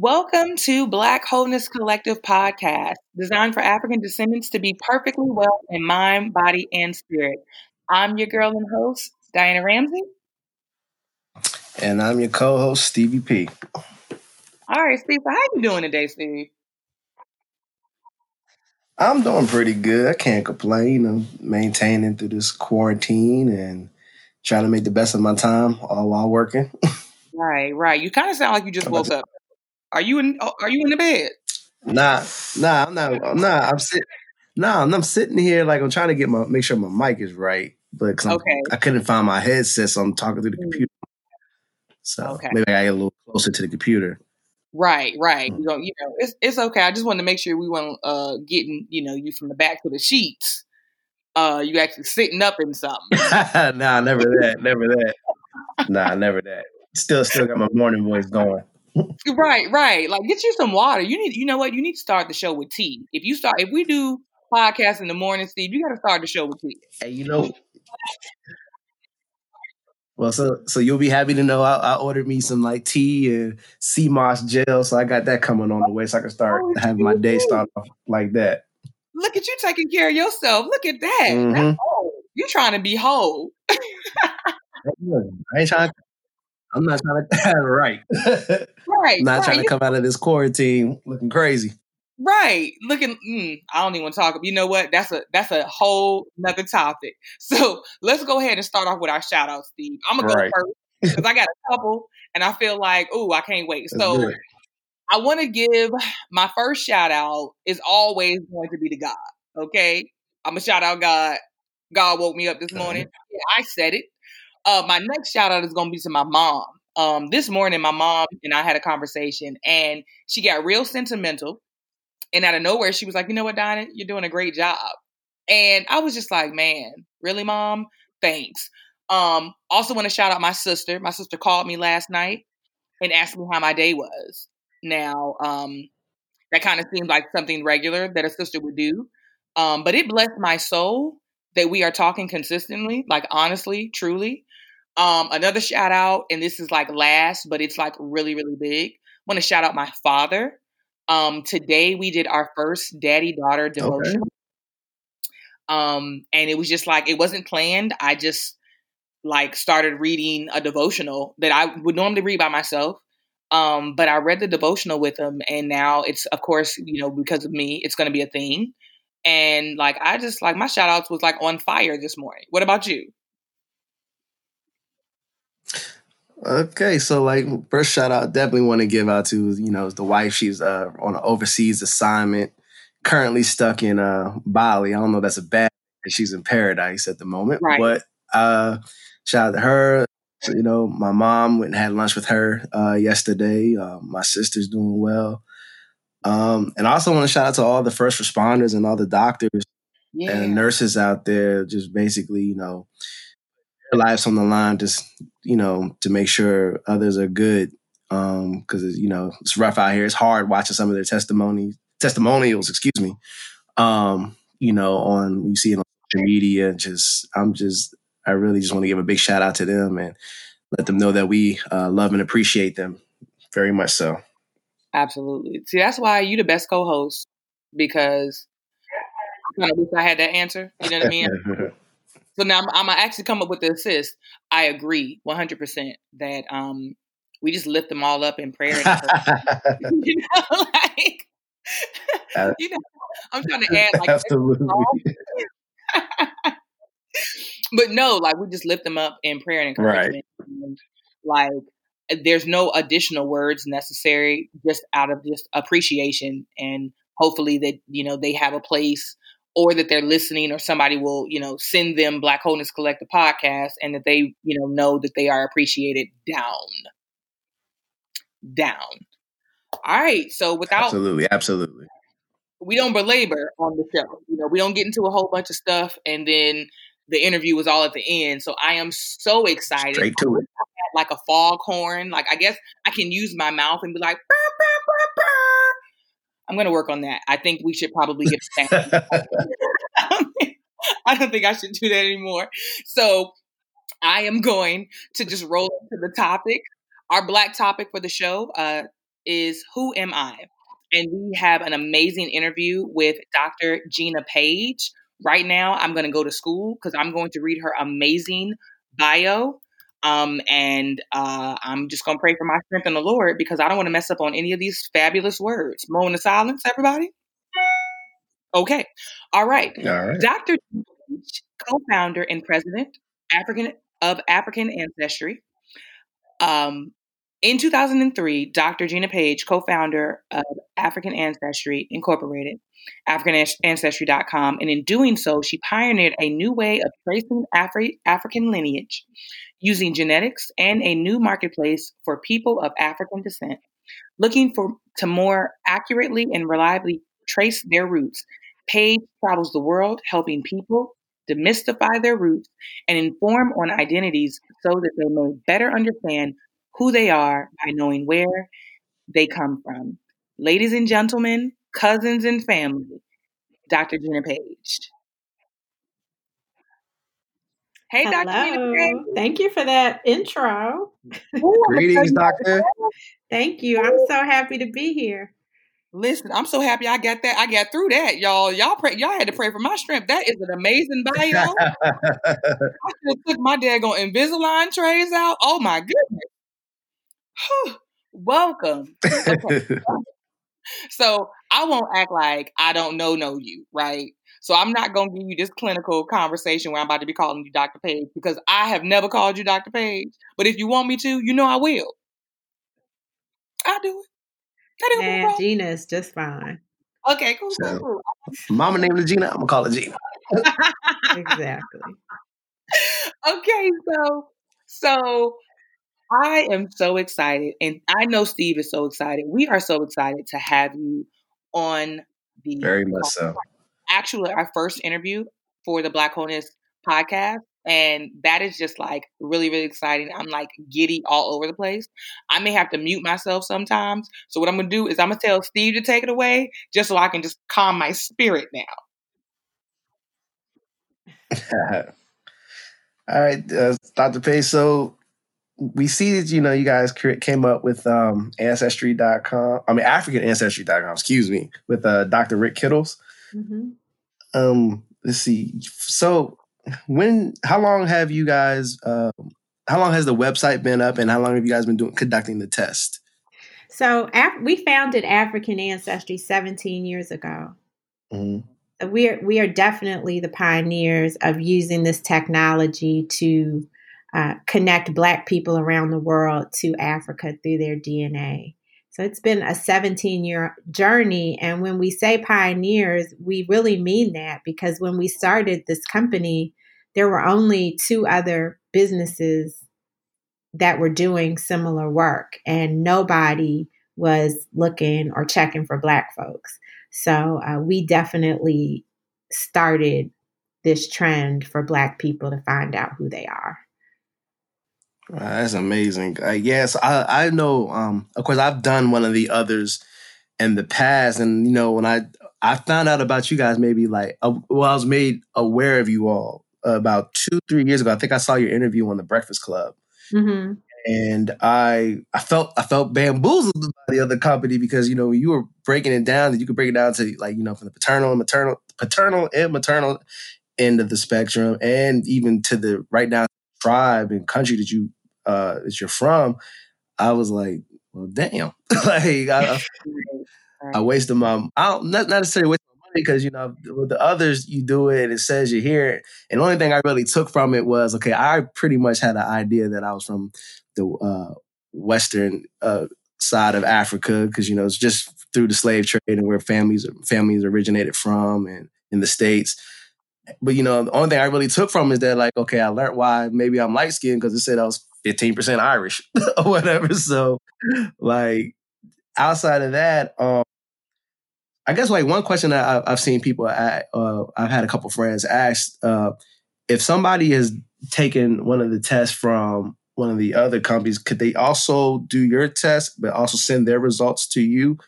Welcome to Black Wholeness Collective podcast, designed for African descendants to be perfectly well in mind, body, and spirit. I'm your girl and host, Diana Ramsey. And I'm your co-host, Stevie P. All right, Steve, how you doing today, Steve? I'm doing pretty good. I can't complain. I'm maintaining through this quarantine and trying to make the best of my time all while working. right, right. You kind of sound like you just woke up. Are you in? Oh, are you in the bed? Nah, nah, I'm not. Nah, I'm sitting. Nah, I'm sitting here like I'm trying to get my make sure my mic is right, but okay. I couldn't find my headset, so I'm talking through the mm. computer. So okay. maybe I get a little closer to the computer. Right, right. Mm. You know, you know, it's it's okay. I just wanted to make sure we weren't uh, getting you know you from the back to the sheets. Uh, you actually sitting up in something. nah, never that, never that. Nah, never that. Still, still got my morning voice going right, right. Like get you some water. You need you know what? You need to start the show with tea. If you start if we do podcast in the morning, Steve, you gotta start the show with tea. Hey, you know. Well, so so you'll be happy to know I, I ordered me some like tea and sea moss gel, so I got that coming on the way, so I can start oh, having my day start off like that. Look at you taking care of yourself. Look at that. Mm-hmm. You're trying to be whole. I ain't trying. I'm not trying to right. Right. I'm not right. trying to come out of this quarantine looking crazy. Right. Looking mm, I don't even want to talk. You know what? That's a that's a whole another topic. So let's go ahead and start off with our shout out, Steve. I'm gonna go right. first because I got a couple and I feel like, oh, I can't wait. Let's so I want to give my first shout out is always going to be to God. Okay. I'm gonna shout out God. God woke me up this morning. Yeah, I said it. Uh, my next shout out is going to be to my mom. Um, this morning, my mom and I had a conversation, and she got real sentimental. And out of nowhere, she was like, "You know what, Dinah, you're doing a great job." And I was just like, "Man, really, mom? Thanks." Um, also, want to shout out my sister. My sister called me last night and asked me how my day was. Now, um, that kind of seemed like something regular that a sister would do, um, but it blessed my soul that we are talking consistently, like honestly, truly. Um, another shout out, and this is like last, but it's like really, really big. I want to shout out my father. Um, today we did our first daddy daughter devotion. Okay. Um, and it was just like it wasn't planned. I just like started reading a devotional that I would normally read by myself. Um, but I read the devotional with him, and now it's of course, you know, because of me, it's gonna be a thing. And like I just like my shout outs was like on fire this morning. What about you? Okay, so like first shout out, definitely want to give out to you know the wife. She's uh, on an overseas assignment, currently stuck in uh, Bali. I don't know that's a bad. She's in paradise at the moment, right. but uh, shout out to her. So, you know, my mom went and had lunch with her uh, yesterday. Uh, my sister's doing well, um, and I also want to shout out to all the first responders and all the doctors yeah. and nurses out there. Just basically, you know, their lives on the line, just you know, to make sure others are good. Um, because you know it's rough out here. It's hard watching some of their testimonies, testimonials, excuse me. Um, you know, on you see it on social media. Just I'm just I really just want to give a big shout out to them and let them know that we uh, love and appreciate them very much. So, absolutely. See, that's why you the best co-host because I kind of wish I had that answer. You know what I mean? So now I'm, I'm, gonna actually come up with the assist. I agree 100 percent that um we just lift them all up in prayer. you know, like uh, you know, I'm trying to add like absolutely. but no, like we just lift them up in prayer and encouragement. Right. Like there's no additional words necessary, just out of just appreciation and hopefully that you know they have a place or that they're listening or somebody will, you know, send them Black Wholeness Collective podcast and that they, you know, know that they are appreciated down. Down. All right. So without Absolutely, absolutely. We don't belabor on the show. You know, we don't get into a whole bunch of stuff and then the interview was all at the end. So I am so excited. Straight to it. Like a foghorn. Like I guess I can use my mouth and be like, burr, burr, burr, I'm going to work on that. I think we should probably get that. I don't think I should do that anymore. So I am going to just roll into the topic. Our black topic for the show uh, is Who Am I? And we have an amazing interview with Dr. Gina Paige. Right now, I'm going to go to school because I'm going to read her amazing bio. Um, and uh, I'm just going to pray for my strength in the Lord because I don't want to mess up on any of these fabulous words. Moment of silence, everybody. Okay. All right. All right. Dr. Paige, co-founder and president African of African ancestry. Um, in 2003, Dr. Gina Paige, co founder of African Ancestry Incorporated, AfricanAncestry.com, and in doing so, she pioneered a new way of tracing Afri- African lineage using genetics and a new marketplace for people of African descent, looking for to more accurately and reliably trace their roots. Paige travels the world helping people demystify their roots and inform on identities so that they may better understand who they are by knowing where they come from. Ladies and gentlemen, cousins and family, Dr. Gina Paige. Hey, Hello. Dr. Gina Paige. Thank you for that intro. Ooh, Greetings, Doctor. Thank you. I'm so happy to be here. Listen, I'm so happy I got that. I got through that, y'all. Y'all pray. Y'all had to pray for my strength. That is an amazing bio. I should have took my daggone Invisalign trays out. Oh my goodness. Welcome. Okay. so I won't act like I don't know know you, right? So I'm not gonna give you this clinical conversation where I'm about to be calling you Dr. Paige because I have never called you Dr. Paige. But if you want me to, you know I will. I'll do it. That nah, Gina is just fine. Okay, cool, so, cool, cool. Mama named her Gina. I'm gonna call her Gina. exactly. Okay, so so I am so excited, and I know Steve is so excited. We are so excited to have you on the very much so. Actually, our first interview for the Black Wholeness podcast, and that is just like really, really exciting. I'm like giddy all over the place. I may have to mute myself sometimes. So what I'm gonna do is I'm gonna tell Steve to take it away, just so I can just calm my spirit now. all right, uh, Dr. So we see that you know you guys came up with um, ancestry.com i mean africanancestry.com excuse me with uh, dr rick kittles mm-hmm. Um let's see so when how long have you guys uh, how long has the website been up and how long have you guys been doing conducting the test so af- we founded african ancestry 17 years ago mm-hmm. so we are we are definitely the pioneers of using this technology to uh, connect Black people around the world to Africa through their DNA. So it's been a 17 year journey. And when we say pioneers, we really mean that because when we started this company, there were only two other businesses that were doing similar work, and nobody was looking or checking for Black folks. So uh, we definitely started this trend for Black people to find out who they are. That's amazing. Uh, yes, I I know. Um, of course, I've done one of the others in the past, and you know when I I found out about you guys, maybe like uh, well, I was made aware of you all about two three years ago. I think I saw your interview on the Breakfast Club, mm-hmm. and I I felt I felt bamboozled by the other company because you know you were breaking it down that you could break it down to like you know from the paternal and maternal paternal and maternal end of the spectrum, and even to the right now tribe and country that you uh, that you're from, I was like, well, damn, like I, I wasted my, I don't not, not necessarily waste my money because you know with the others you do it, it says you hear it, and the only thing I really took from it was okay, I pretty much had an idea that I was from the uh, western uh, side of Africa because you know it's just through the slave trade and where families families originated from and in the states. But you know, the only thing I really took from is that like, okay, I learned why maybe I'm light skinned because it said I was 15% Irish or whatever. So like outside of that, um, I guess like one question that I've seen people, uh, I've had a couple friends ask, uh, if somebody has taken one of the tests from one of the other companies, could they also do your test, but also send their results to you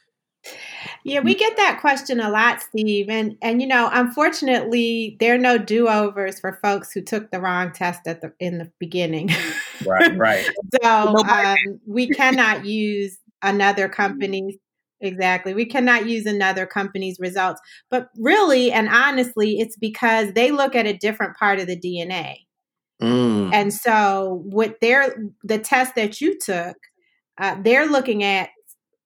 yeah, we get that question a lot, Steve. And and you know, unfortunately, there are no do-overs for folks who took the wrong test at the in the beginning. Right, right. so um, we cannot use another company's exactly. We cannot use another company's results. But really and honestly, it's because they look at a different part of the DNA. Mm. And so, what they're the test that you took, uh, they're looking at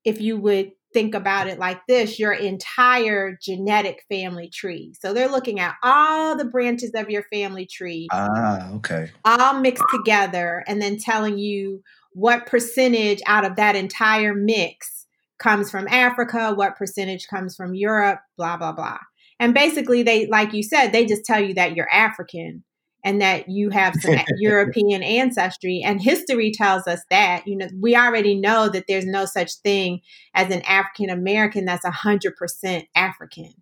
if you would think about it like this your entire genetic family tree. So they're looking at all the branches of your family tree. Ah, okay. All mixed together and then telling you what percentage out of that entire mix comes from Africa, what percentage comes from Europe, blah, blah, blah. And basically, they, like you said, they just tell you that you're African and that you have some European ancestry. And history tells us that, you know, we already know that there's no such thing as an African American that's 100% African.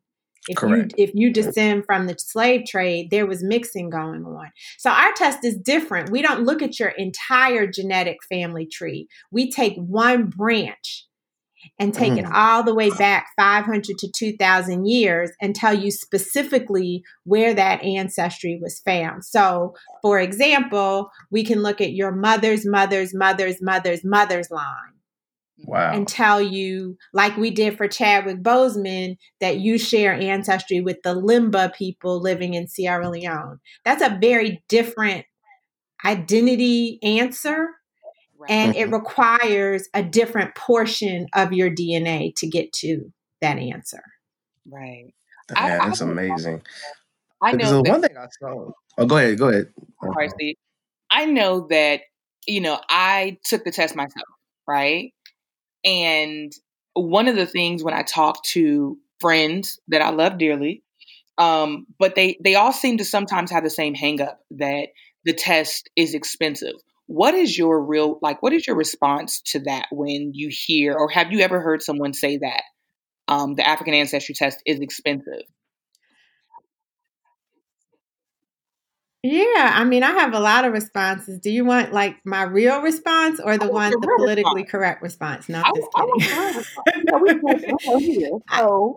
If Correct. you if you descend from the slave trade, there was mixing going on. So our test is different. We don't look at your entire genetic family tree. We take one branch and take mm. it all the way back 500 to 2000 years and tell you specifically where that ancestry was found. So, for example, we can look at your mother's mother's mother's mother's mother's line. Wow. And tell you, like we did for Chadwick Boseman, that you share ancestry with the Limba people living in Sierra Leone. That's a very different identity answer and it requires a different portion of your DNA to get to that answer. Right. Yeah, that's amazing. I know. That, one thing I saw. Oh, go ahead. Go ahead. uh I know that you know I took the test myself, right? And one of the things when I talk to friends that I love dearly, um, but they they all seem to sometimes have the same hangup that the test is expensive what is your real like what is your response to that when you hear or have you ever heard someone say that um, the african ancestry test is expensive? Yeah i mean i have a lot of responses. Do you want like my real response or the one the politically response. correct response? No i'm just kidding. so.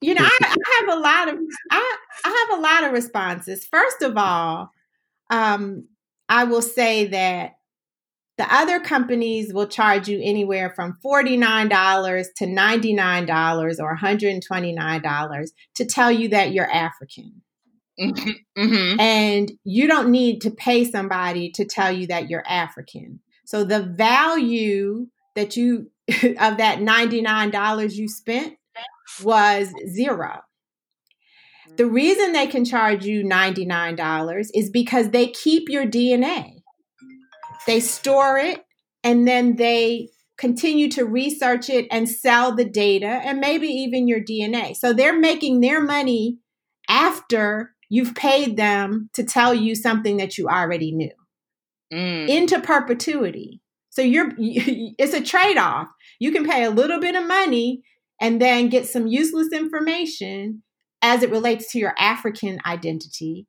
you know I, I, have a lot of I, I have a lot of responses. First of all um, I will say that the other companies will charge you anywhere from $49 to $99 or $129 to tell you that you're African. Mm-hmm. mm-hmm. And you don't need to pay somebody to tell you that you're African. So the value that you of that $99 you spent was zero. The reason they can charge you $99 is because they keep your DNA. They store it and then they continue to research it and sell the data and maybe even your DNA. So they're making their money after you've paid them to tell you something that you already knew mm. into perpetuity. So you're it's a trade-off. You can pay a little bit of money and then get some useless information as it relates to your African identity,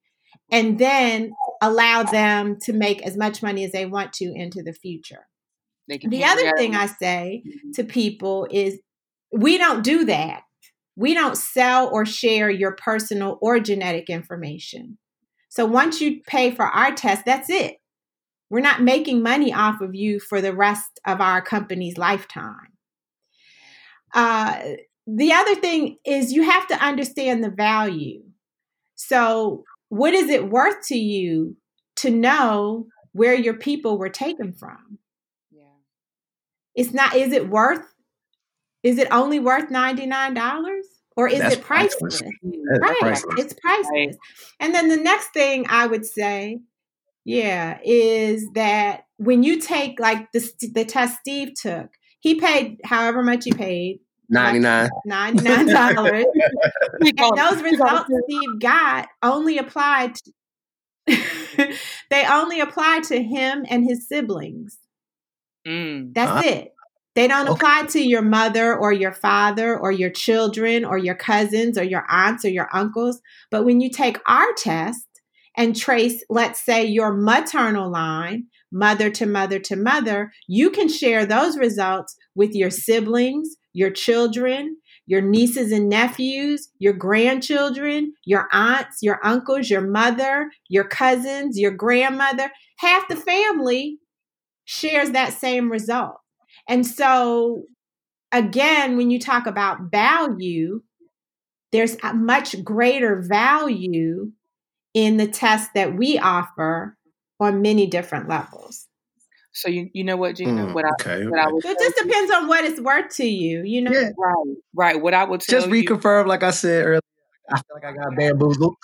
and then allow them to make as much money as they want to into the future. The other thing I say mm-hmm. to people is we don't do that. We don't sell or share your personal or genetic information. So once you pay for our test, that's it. We're not making money off of you for the rest of our company's lifetime. Uh, the other thing is you have to understand the value. So, what is it worth to you to know where your people were taken from? Yeah. It's not, is it worth, is it only worth $99? Or is That's it priceless? priceless. Right. Priceless. It's priceless. Right. And then the next thing I would say, yeah, is that when you take like the, the test Steve took, he paid however much he paid 99 $99. and those results Steve got only applied to, they only apply to him and his siblings. Mm. That's uh-huh. it. They don't okay. apply to your mother or your father or your children or your cousins or your aunts or your uncles. But when you take our test and trace, let's say, your maternal line, mother to mother to mother, you can share those results with your siblings, your children, your nieces and nephews, your grandchildren, your aunts, your uncles, your mother, your cousins, your grandmother. Half the family shares that same result. And so, again, when you talk about value, there's a much greater value in the test that we offer on many different levels. So you you know what, Gina? Mm, what I okay, what okay. I would it just depends you, on what it's worth to you. You know, yeah. right, right. What I would just reconfirm, you, like I said earlier. I feel like I got bamboozled.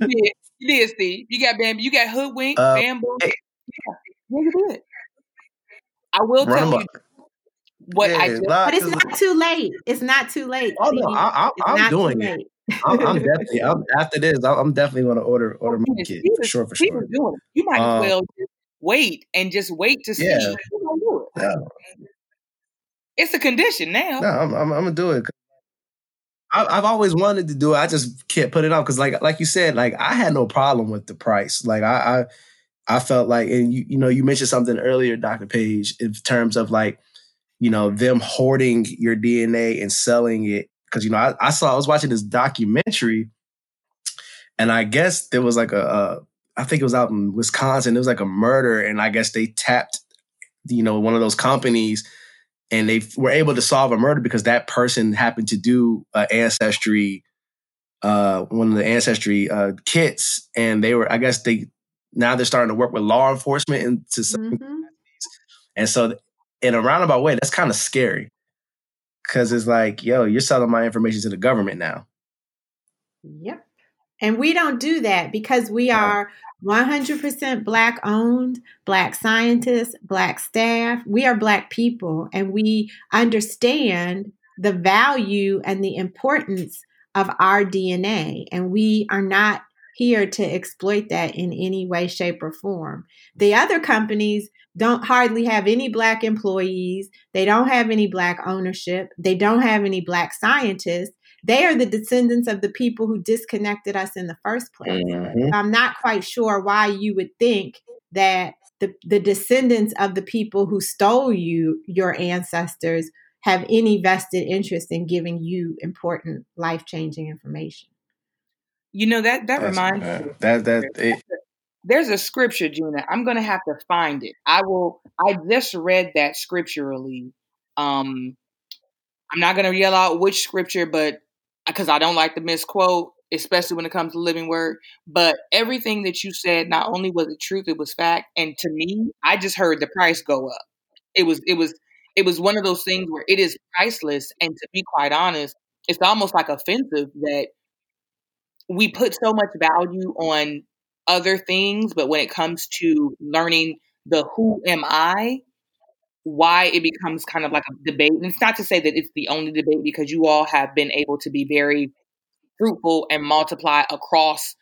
yeah, you did, Steve. You got bamboo. You got hoodwinked, uh, bamboozled. Hey. Yeah, yeah, you did. I will Run tell you what yeah, I do, but it's not too late. It's not too late. Oh no, I, am doing it. I'm, I'm, definitely. I'm, after this, I'm definitely going to order order my kid for sure. For sure. Doing it. You might um, as well wait and just wait to see. Yeah. It's a condition now. No, I'm, I'm, I'm gonna do it. I, have always wanted to do it. I just can't put it off because, like, like you said, like I had no problem with the price. Like I, I, I felt like, and you, you know, you mentioned something earlier, Doctor Paige, in terms of like, you know, them hoarding your DNA and selling it. Because you know, I, I saw I was watching this documentary, and I guess there was like a, a I think it was out in Wisconsin. It was like a murder, and I guess they tapped, you know, one of those companies, and they were able to solve a murder because that person happened to do uh, ancestry, uh, one of the ancestry uh, kits, and they were, I guess they now they're starting to work with law enforcement and to some, mm-hmm. and so in a roundabout way, that's kind of scary because it's like, yo, you're selling my information to the government now. Yep. And we don't do that because we are 100% Black owned, Black scientists, Black staff. We are Black people and we understand the value and the importance of our DNA. And we are not here to exploit that in any way, shape, or form. The other companies don't hardly have any black employees. They don't have any black ownership. They don't have any black scientists. They are the descendants of the people who disconnected us in the first place. Mm-hmm. I'm not quite sure why you would think that the, the descendants of the people who stole you, your ancestors, have any vested interest in giving you important life changing information. You know that that That's, reminds uh, me that that it, there's a scripture, Gina. I'm gonna have to find it. I will. I just read that scripturally. Um, I'm not gonna yell out which scripture, but because I don't like to misquote, especially when it comes to living word. But everything that you said, not only was it truth, it was fact. And to me, I just heard the price go up. It was, it was, it was one of those things where it is priceless. And to be quite honest, it's almost like offensive that we put so much value on other things, but when it comes to learning the who am I, why it becomes kind of like a debate. And it's not to say that it's the only debate because you all have been able to be very fruitful and multiply across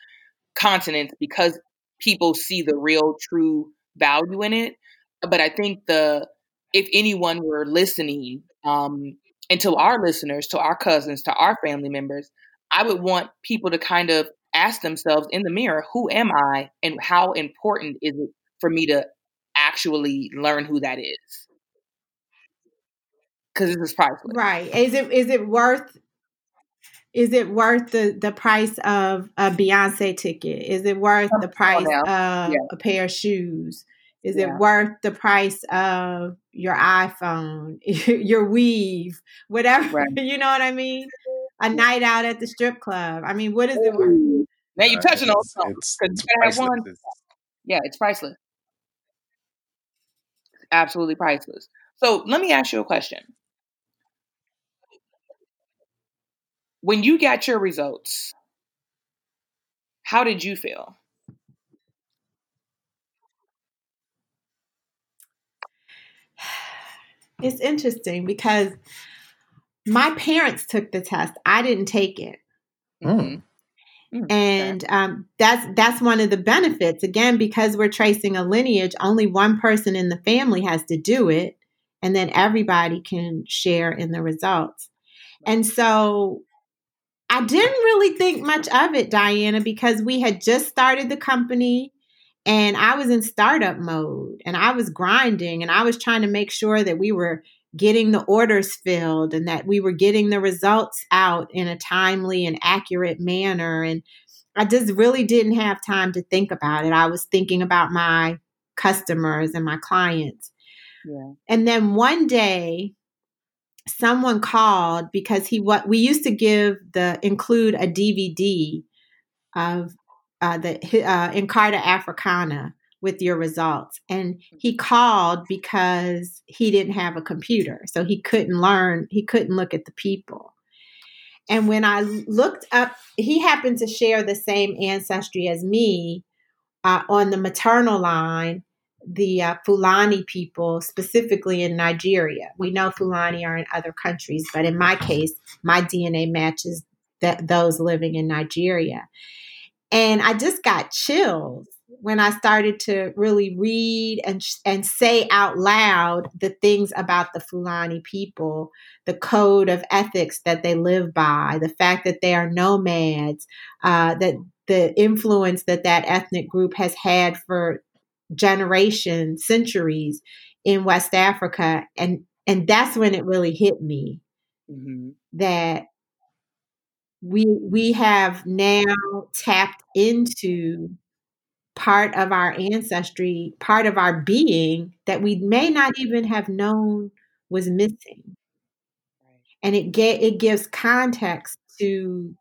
continents because people see the real true value in it. But I think the if anyone were listening, um, and to our listeners, to our cousins, to our family members, I would want people to kind of ask themselves in the mirror, who am I and how important is it for me to actually learn who that is? Because this is priceless. Right. Is it is it worth is it worth the, the price of a Beyonce ticket? Is it worth the price of yeah. a pair of shoes? Is yeah. it worth the price of your iPhone, your weave, whatever? Right. You know what I mean? A night out at the strip club. I mean, what is it worth? Now you're uh, touching on something. It's, it's one. Yeah, it's priceless. Absolutely priceless. So let me ask you a question. When you got your results, how did you feel? It's interesting because my parents took the test. I didn't take it. Mm. Mm, and um, that's that's one of the benefits. Again, because we're tracing a lineage, only one person in the family has to do it, and then everybody can share in the results. And so I didn't really think much of it, Diana, because we had just started the company and I was in startup mode and I was grinding and I was trying to make sure that we were getting the orders filled and that we were getting the results out in a timely and accurate manner. And I just really didn't have time to think about it. I was thinking about my customers and my clients. Yeah. And then one day, someone called because he what we used to give the include a DVD of uh, the uh, Encarta Africana with your results. And he called because he didn't have a computer. So he couldn't learn, he couldn't look at the people. And when I looked up, he happened to share the same ancestry as me uh, on the maternal line, the uh, Fulani people, specifically in Nigeria. We know Fulani are in other countries, but in my case, my DNA matches that those living in Nigeria. And I just got chills when I started to really read and and say out loud the things about the Fulani people, the code of ethics that they live by, the fact that they are nomads, uh, that the influence that that ethnic group has had for generations, centuries in West Africa, and and that's when it really hit me mm-hmm. that we we have now tapped into part of our ancestry, part of our being that we may not even have known was missing. And it get it gives context to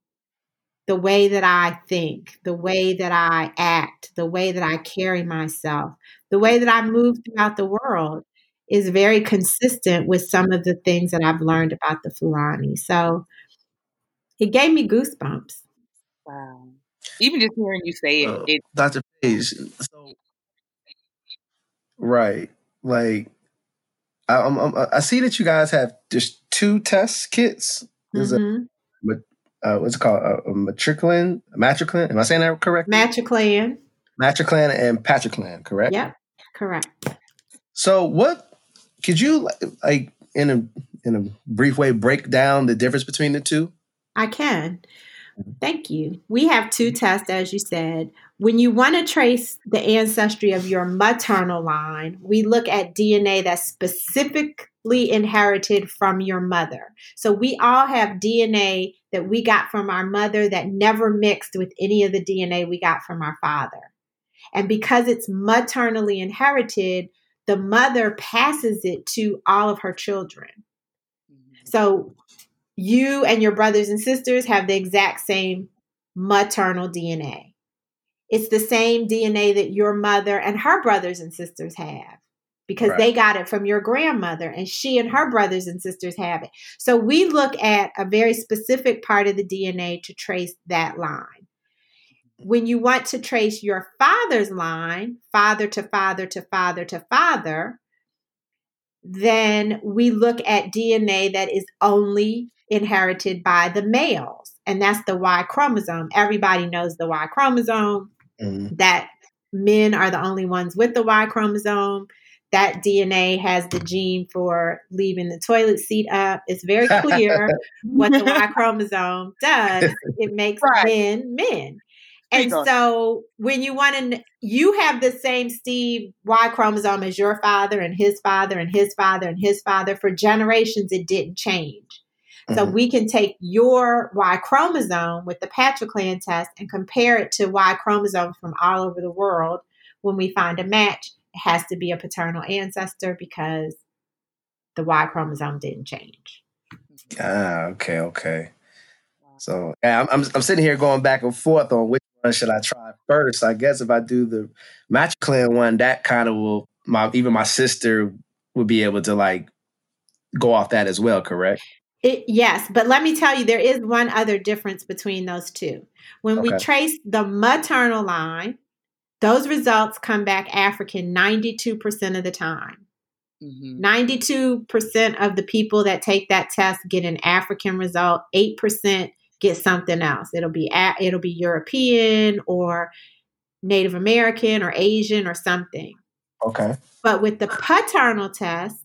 the way that I think, the way that I act, the way that I carry myself, the way that I move throughout the world is very consistent with some of the things that I've learned about the Fulani. So it gave me goosebumps. Wow. Even just hearing you say it, uh, it Dr. Paige. So, right, like I, I'm, I'm, i see that you guys have just two test kits. There's mm-hmm. a, uh, what's it called? A, a matriclin, matriclin. Am I saying that correctly? Matriclan. Matriclan and patriclan, correct? Yep, correct. So, what could you like in a in a brief way break down the difference between the two? I can. Thank you. We have two tests, as you said. When you want to trace the ancestry of your maternal line, we look at DNA that's specifically inherited from your mother. So we all have DNA that we got from our mother that never mixed with any of the DNA we got from our father. And because it's maternally inherited, the mother passes it to all of her children. Mm-hmm. So you and your brothers and sisters have the exact same maternal DNA. It's the same DNA that your mother and her brothers and sisters have because right. they got it from your grandmother and she and her brothers and sisters have it. So we look at a very specific part of the DNA to trace that line. When you want to trace your father's line, father to father to father to father, then we look at DNA that is only inherited by the males, and that's the Y chromosome. Everybody knows the Y chromosome, mm-hmm. that men are the only ones with the Y chromosome. That DNA has the gene for leaving the toilet seat up. It's very clear what the Y chromosome does. It makes right. men men. And so when you want to, you have the same Steve Y chromosome as your father and his father and his father and his father. For generations, it didn't change. So mm-hmm. we can take your Y chromosome with the Patriclan test and compare it to Y chromosomes from all over the world. When we find a match, it has to be a paternal ancestor because the Y chromosome didn't change. Ah, okay, okay. So yeah, I'm, I'm, I'm sitting here going back and forth on which one should I try first. I guess if I do the Matriclan one, that kind of will my even my sister would be able to like go off that as well, correct? It, yes, but let me tell you, there is one other difference between those two. When okay. we trace the maternal line, those results come back African 92% of the time. Mm-hmm. 92% of the people that take that test get an African result, 8% get something else. It'll be it'll be European or Native American or Asian or something. Okay. But with the paternal test,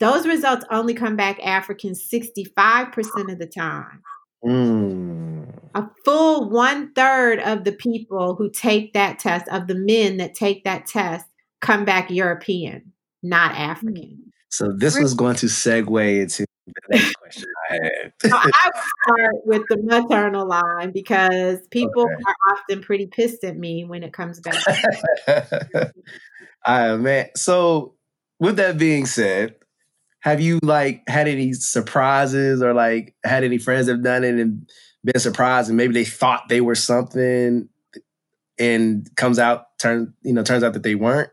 those results only come back African 65% of the time. Mm. A full one third of the people who take that test, of the men that take that test, come back European, not African. So this was going to segue into the next question I had. so I would start with the maternal line because people okay. are often pretty pissed at me when it comes back. All right, man. So with that being said, have you like had any surprises or like had any friends that have done it and been surprised and maybe they thought they were something and comes out turn you know turns out that they weren't?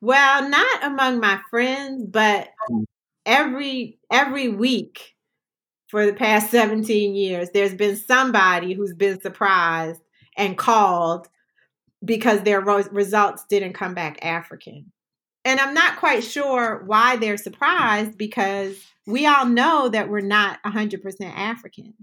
Well, not among my friends, but mm. every every week for the past 17 years, there's been somebody who's been surprised and called because their results didn't come back African. And I'm not quite sure why they're surprised because we all know that we're not 100% African.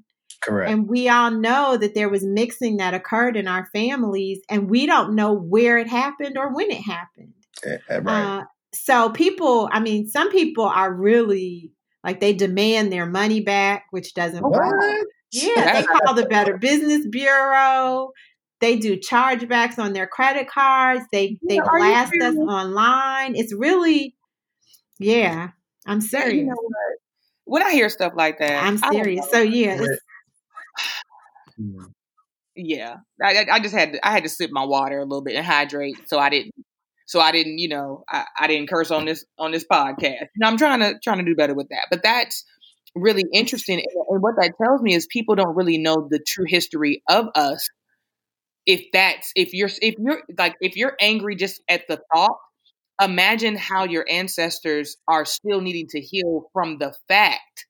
Correct. And we all know that there was mixing that occurred in our families, and we don't know where it happened or when it happened. Yeah, right. Uh, so people, I mean, some people are really like they demand their money back, which doesn't what? work. Yeah, they call the Better Business Bureau. They do chargebacks on their credit cards. They they blast us online. It's really, yeah. I'm serious. You know when I hear stuff like that, I'm serious. So yeah, yeah. I, I just had to, I had to sip my water a little bit and hydrate, so I didn't so I didn't, you know, I, I didn't curse on this on this podcast. You know, I'm trying to trying to do better with that. But that's really interesting, and what that tells me is people don't really know the true history of us. If that's if you're if you're like if you're angry just at the thought, imagine how your ancestors are still needing to heal from the fact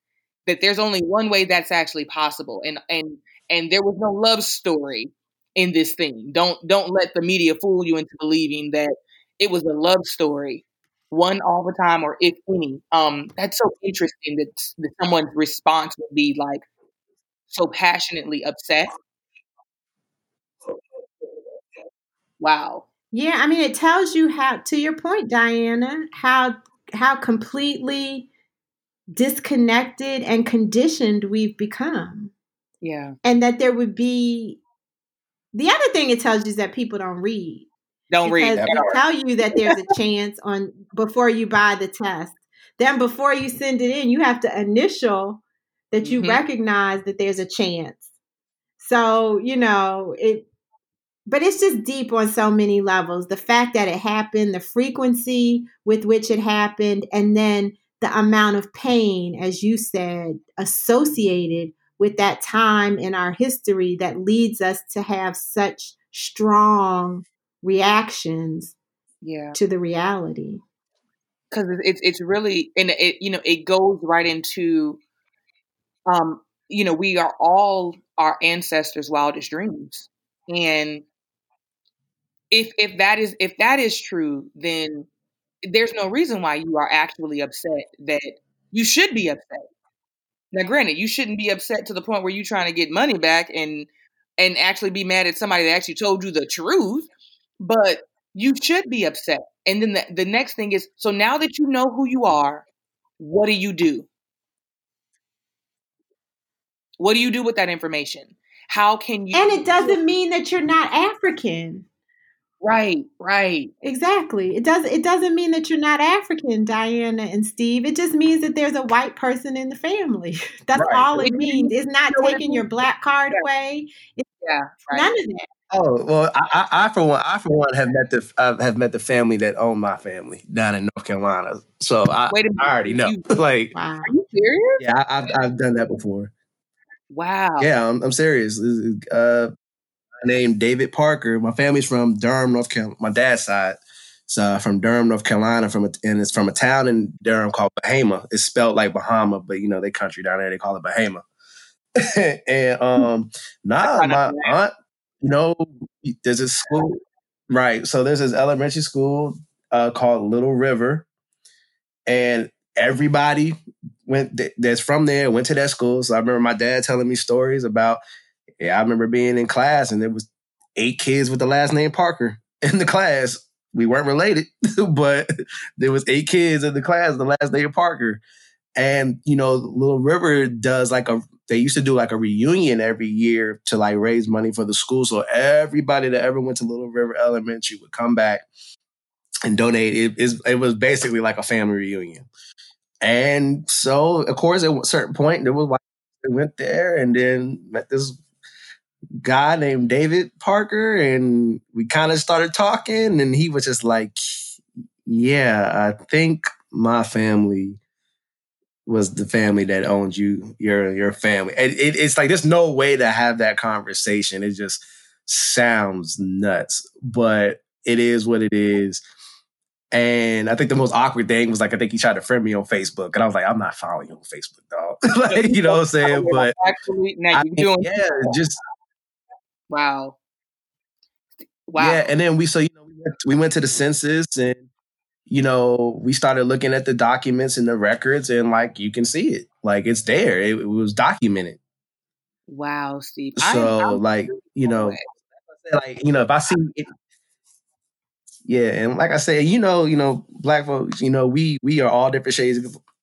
that there's only one way that's actually possible, and and and there was no love story in this thing. Don't don't let the media fool you into believing that it was a love story, one all the time or if any. Um, that's so interesting that, that someone's response would be like so passionately upset. Wow. Yeah, I mean, it tells you how. To your point, Diana, how how completely disconnected and conditioned we've become. Yeah, and that there would be. The other thing it tells you is that people don't read. Don't read. They tell you that there's a chance on before you buy the test. Then before you send it in, you have to initial that you mm-hmm. recognize that there's a chance. So, you know, it but it's just deep on so many levels. The fact that it happened, the frequency with which it happened, and then the amount of pain, as you said, associated with that time in our history that leads us to have such strong reactions yeah. to the reality because it's it's really and it you know it goes right into um you know we are all our ancestors wildest dreams and if if that is if that is true then there's no reason why you are actually upset that you should be upset now granted you shouldn't be upset to the point where you're trying to get money back and and actually be mad at somebody that actually told you the truth but you should be upset. And then the, the next thing is so now that you know who you are, what do you do? What do you do with that information? How can you? And it doesn't mean that you're not African. Right, right. Exactly. It does it doesn't mean that you're not African, Diana and Steve. It just means that there's a white person in the family. That's right. all it means. It's not taking your black card away. It's yeah, right. none of that. Oh well, I, I, I, for one, I for one have met the I have met the family that own my family down in North Carolina. So I, Wait a minute. I already know. You, like, wow. are you serious? Yeah, I, have I've done that before. Wow. Yeah, I'm, I'm serious. Uh, named David Parker. My family's from Durham, North Carolina. My dad's side. So from Durham, North Carolina, from a, and it's from a town in Durham called Bahama. It's spelled like Bahama, but you know they country down there. They call it Bahama. and um, nah, my aunt you know, there's a school, right? So there's this elementary school uh, called Little River, and everybody went that's from there went to that school. So I remember my dad telling me stories about. Yeah, I remember being in class and there was eight kids with the last name Parker in the class. We weren't related, but there was eight kids in the class, the last name Parker. And you know, Little River does like a they used to do like a reunion every year to like raise money for the school. So everybody that ever went to Little River Elementary would come back and donate. It, it was basically like a family reunion. And so, of course, at a certain point, there was they went there and then met this guy named David Parker, and we kind of started talking, and he was just like, yeah, I think my family was the family that owned you, your your family. It, it, it's like there's no way to have that conversation. It just sounds nuts, but it is what it is. And I think the most awkward thing was like I think he tried to friend me on Facebook, and I was like, I'm not following you on Facebook, dog. like, you know what I'm saying? But actually, now you're doing yeah, just wow, wow. Yeah, and then we so you know we went, we went to the census and you know, we started looking at the documents and the records, and like you can see it, like it's there. It, it was documented. Wow, Steve. So, I'm like, you know, like you know, if I see it, yeah, and like I said, you know, you know, black folks, you know, we we are all different shades.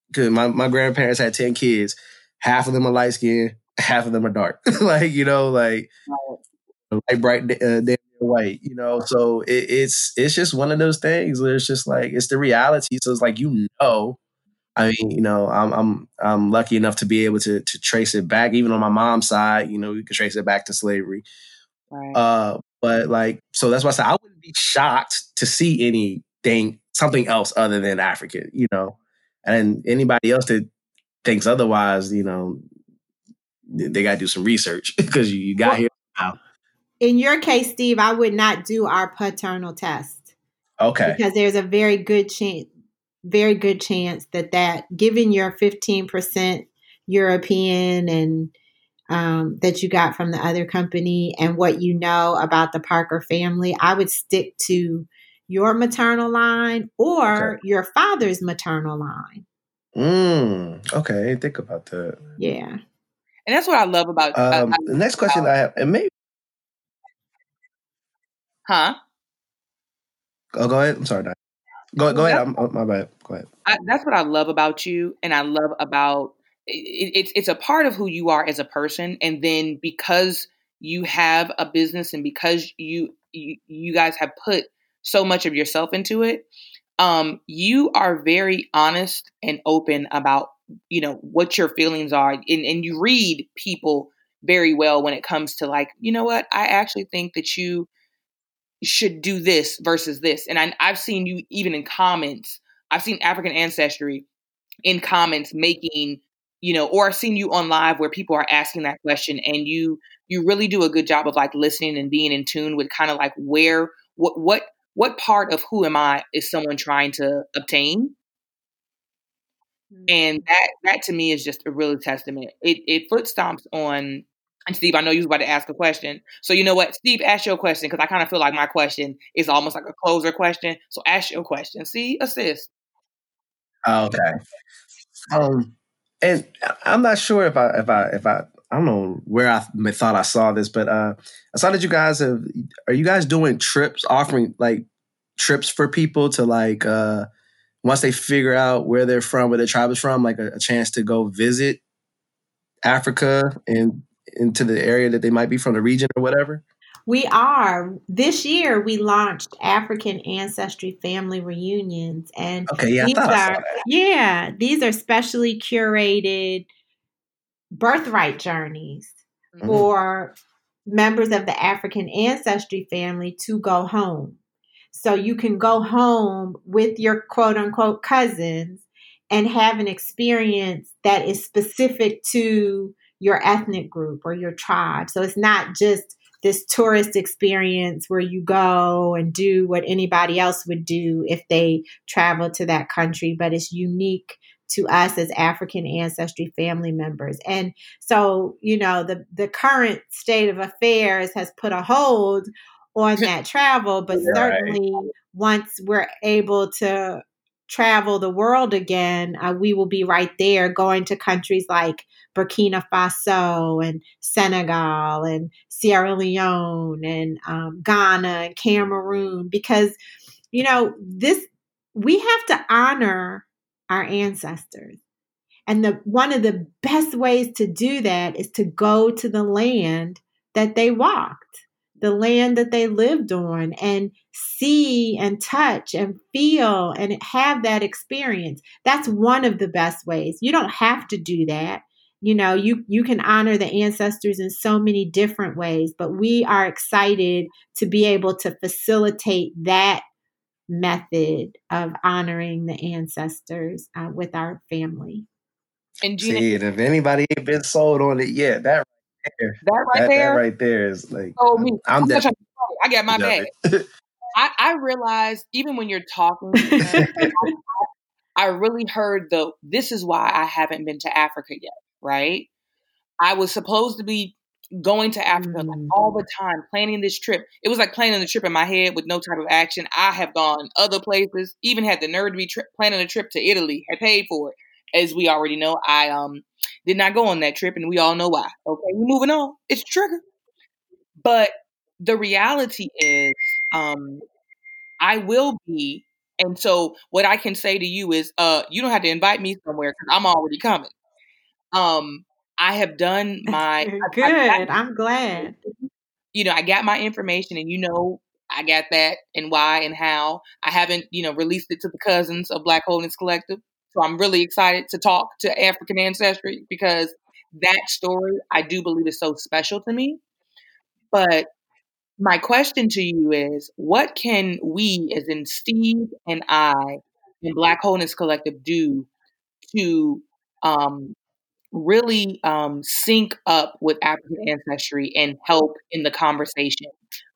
Because my my grandparents had ten kids, half of them are light skinned, half of them are dark. like you know, like like bright uh, white, you know. So it, it's it's just one of those things where it's just like it's the reality. So it's like you know, I mean, you know, I'm I'm I'm lucky enough to be able to to trace it back, even on my mom's side. You know, you can trace it back to slavery. Right. Uh, but like, so that's why I said I wouldn't be shocked to see anything something else other than African. You know, and anybody else that thinks otherwise, you know, they got to do some research because you, you got well, here now in your case, Steve, I would not do our paternal test. Okay. Because there's a very good chance, very good chance that that, given your 15% European and um, that you got from the other company and what you know about the Parker family, I would stick to your maternal line or okay. your father's maternal line. Mm, okay, think about that. Yeah. And that's what I love about. Um, the next question I have, and maybe Huh? Oh, go ahead. I'm sorry. Go, go ahead. I'm, my bad. Go ahead. I, that's what I love about you, and I love about it, it's it's a part of who you are as a person, and then because you have a business and because you you, you guys have put so much of yourself into it, um, you are very honest and open about you know what your feelings are, and, and you read people very well when it comes to like you know what I actually think that you should do this versus this. And I, I've seen you even in comments. I've seen African ancestry in comments making you know or i've seen you on live where people are asking that question and you you really do a good job of like listening and being in tune with kind of like where what what what part of who am i is someone trying to obtain and mm-hmm. that that to me is just a real testament it it foot stomps on and Steve, I know you was about to ask a question. So you know what? Steve, ask your question because I kind of feel like my question is almost like a closer question. So ask your question. See, assist. Okay. Um, and I'm not sure if I if I if I I don't know where I thought I saw this, but uh, I saw that you guys have. Are you guys doing trips, offering like trips for people to like uh once they figure out where they're from, where their tribe is from, like a, a chance to go visit Africa and into the area that they might be from the region or whatever? We are. This year we launched African Ancestry Family Reunions. And okay, yeah, these are yeah, these are specially curated birthright journeys mm-hmm. for members of the African ancestry family to go home. So you can go home with your quote unquote cousins and have an experience that is specific to your ethnic group or your tribe. So it's not just this tourist experience where you go and do what anybody else would do if they travel to that country, but it's unique to us as African ancestry family members. And so, you know, the the current state of affairs has put a hold on that travel, but right. certainly once we're able to travel the world again, uh, we will be right there going to countries like Burkina Faso and Senegal and Sierra Leone and um, Ghana and Cameroon because, you know, this, we have to honor our ancestors. And the one of the best ways to do that is to go to the land that they walked the land that they lived on and see and touch and feel and have that experience. That's one of the best ways. You don't have to do that. You know, you you can honor the ancestors in so many different ways, but we are excited to be able to facilitate that method of honoring the ancestors uh, with our family. And Gina, See, if anybody ain't been sold on it yet, that right there, that right that, there, that right there is like, oh me, I'm, I'm I got my bag. I, I realized even when you're talking, I really heard the this is why I haven't been to Africa yet, right? I was supposed to be going to Africa mm-hmm. like all the time, planning this trip. It was like planning the trip in my head with no type of action. I have gone other places, even had the nerve to be tri- planning a trip to Italy, had paid for it. As we already know, I um did not go on that trip, and we all know why. Okay, we're moving on. It's a trigger. But the reality is, um, I will be. And so, what I can say to you is, uh, you don't have to invite me somewhere because I'm already coming. Um, I have done my good. I, I'm glad. You know, I got my information, and you know, I got that and why and how. I haven't, you know, released it to the cousins of Black Wholeness Collective. So I'm really excited to talk to African ancestry because that story I do believe is so special to me. But my question to you is what can we, as in Steve and I, and Black Wholeness Collective, do to um, really um, sync up with African ancestry and help in the conversation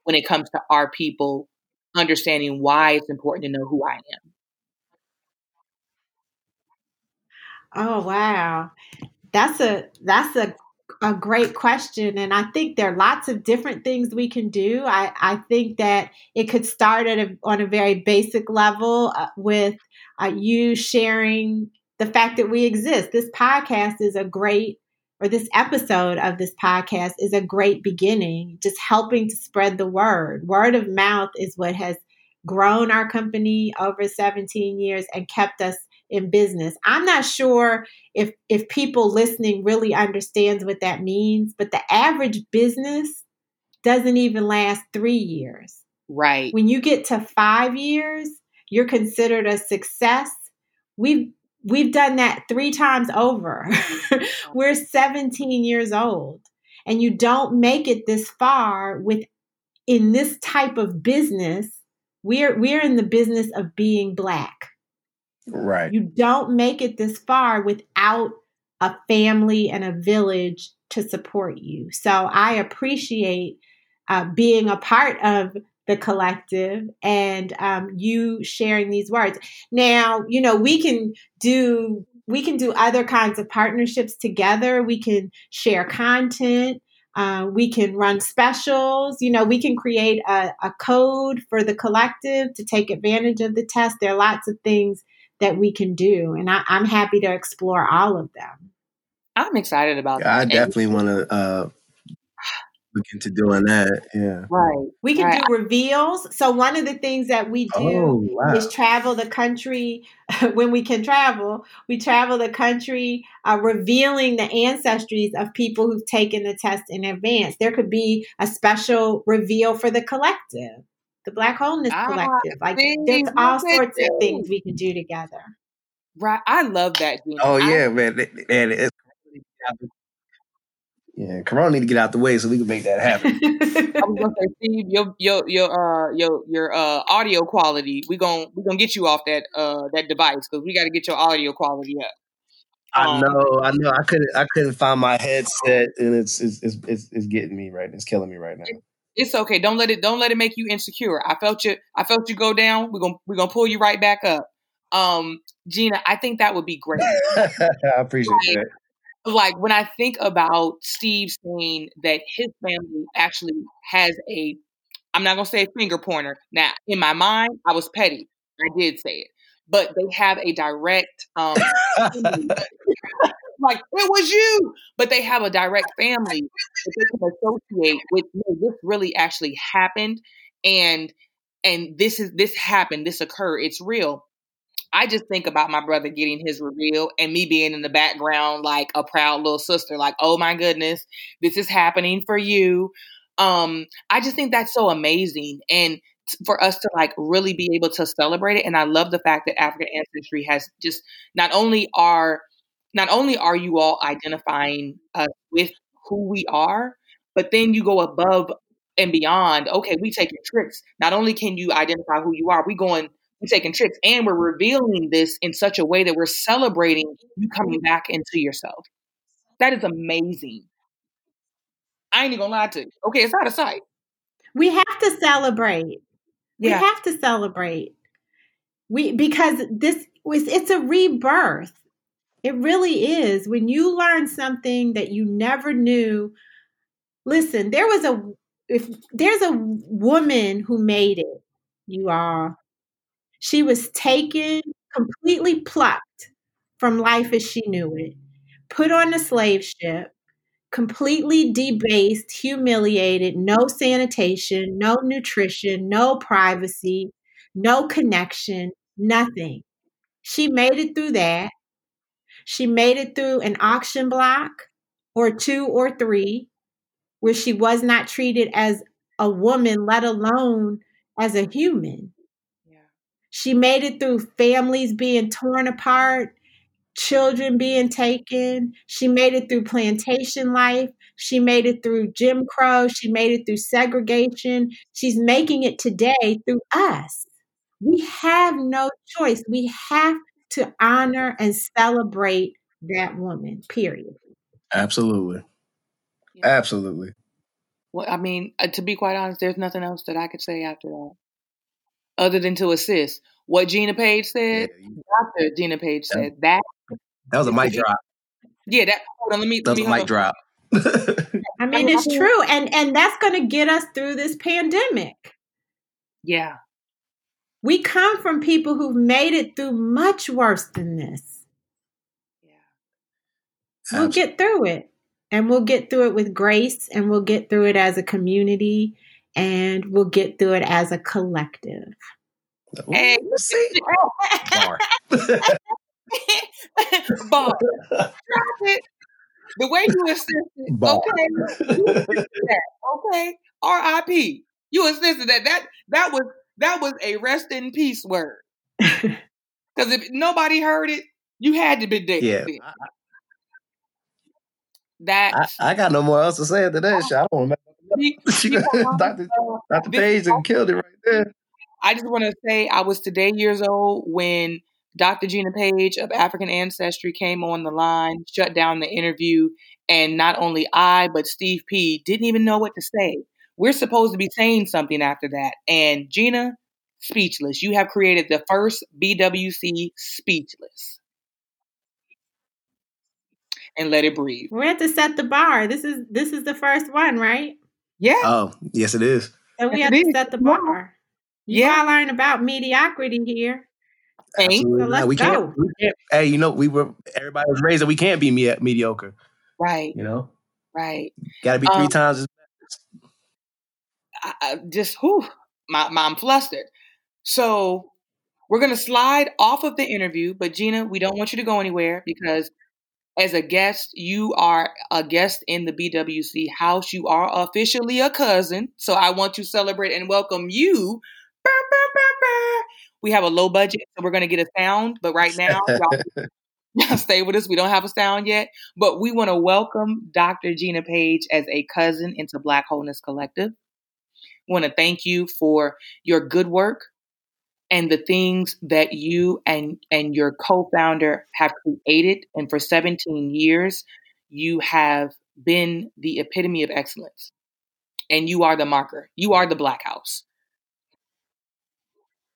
when it comes to our people understanding why it's important to know who I am. Oh wow. That's a that's a a great question and i think there are lots of different things we can do i, I think that it could start at a, on a very basic level uh, with uh, you sharing the fact that we exist. This podcast is a great, or this episode of this podcast is a great beginning, just helping to spread the word. Word of mouth is what has grown our company over 17 years and kept us in business. I'm not sure if if people listening really understands what that means, but the average business doesn't even last 3 years. Right. When you get to 5 years, you're considered a success. We've We've done that three times over. We're 17 years old. And you don't make it this far with in this type of business. We're we're in the business of being black. Right. You don't make it this far without a family and a village to support you. So I appreciate uh, being a part of the collective and um, you sharing these words. Now you know we can do we can do other kinds of partnerships together. We can share content. Uh, we can run specials. You know we can create a, a code for the collective to take advantage of the test. There are lots of things that we can do and I, am happy to explore all of them i'm excited about yeah, that i definitely want to uh, look into doing that. Yeah. Right. We can right. do reveals. So one of the things that we do oh, wow. is travel the country when we can travel. We travel the country uh, revealing the ancestries of people who've taken the test in advance. There could be a special reveal for the collective, the Black Wholeness ah, Collective. Like there's all sorts of things we can do together. Right. I love that. Gina. Oh yeah, I, man. And it's yeah, Corona need to get out the way so we can make that happen. I was gonna say, Steve, your your your uh your your uh audio quality, we gonna we gonna get you off that uh that device because we got to get your audio quality up. I um, know, I know. I couldn't, I couldn't find my headset, and it's it's it's it's, it's getting me right. It's killing me right now. It's okay. Don't let it. Don't let it make you insecure. I felt you. I felt you go down. We're gonna we're gonna pull you right back up. Um, Gina, I think that would be great. I appreciate like, that like when I think about Steve saying that his family actually has a, I'm not gonna say a finger pointer. Now, in my mind, I was petty. I did say it, but they have a direct, um, like it was you, but they have a direct family that they can associate with. You this really actually happened, and and this is this happened. This occurred. It's real. I just think about my brother getting his reveal and me being in the background like a proud little sister, like, oh my goodness, this is happening for you. Um, I just think that's so amazing. And t- for us to like really be able to celebrate it. And I love the fact that African ancestry has just not only are not only are you all identifying us with who we are, but then you go above and beyond. Okay, we taking trips. Not only can you identify who you are, we going we're taking trips, and we're revealing this in such a way that we're celebrating you coming back into yourself. That is amazing. I ain't even gonna lie to you. Okay, it's out of sight. We have to celebrate. Yeah. We have to celebrate. We because this was it's a rebirth. It really is. When you learn something that you never knew. Listen, there was a if there's a woman who made it, you are. She was taken, completely plucked from life as she knew it, put on a slave ship, completely debased, humiliated, no sanitation, no nutrition, no privacy, no connection, nothing. She made it through that. She made it through an auction block or two or three where she was not treated as a woman, let alone as a human. Yeah. She made it through families being torn apart, children being taken. She made it through plantation life. She made it through Jim Crow. She made it through segregation. She's making it today through us. We have no choice. We have to honor and celebrate that woman, period. Absolutely. Yeah. Absolutely. Well, I mean, uh, to be quite honest, there's nothing else that I could say after that, other than to assist what Gina Paige said. Yeah, Dr. Gina Paige said that. That was a mic drop. Yeah, that. Hold on, let me. That was me, a mic drop. I mean, it's true, and and that's going to get us through this pandemic. Yeah. We come from people who've made it through much worse than this. Yeah. We'll get through it. And we'll get through it with grace and we'll get through it as a community and we'll get through it as a collective. Hey, see. Bar. Bar. The way you insisted, Bar. okay, okay, R.I.P. You insisted that that that was that was a rest in peace word. Because if nobody heard it, you had to be dead. Yeah, that I, I, got no more else to say after that. Shit. I don't remember. Dr. Dr. Paige and killed it right there. I just want to say I was today years old when Dr. Gina Paige of African ancestry came on the line, shut down the interview, and not only I but Steve P didn't even know what to say. We're supposed to be saying something after that, and Gina, speechless. You have created the first BWC speechless and let it breathe. We have to set the bar. This is this is the first one, right? Yeah. Oh, yes, it is. And we yes, have to set the bar. You yeah. gotta learn about mediocrity here. Hey, so let's we, can't, we can't. Hey, you know, we were everybody was raised that we can't be me- mediocre. Right. You know. Right. Got to be three um, times as. I, I just whew, my, my I'm flustered. So we're gonna slide off of the interview, but Gina, we don't want you to go anywhere because as a guest. You are a guest in the BWC house. You are officially a cousin. So I want to celebrate and welcome you. Burr, burr, burr, we have a low budget, so we're going to get a sound. But right now, y'all, y'all stay with us. We don't have a sound yet. But we want to welcome Dr. Gina Paige as a cousin into Black Wholeness Collective. Want to thank you for your good work and the things that you and and your co-founder have created. And for 17 years you have been the epitome of excellence. And you are the marker. You are the black house.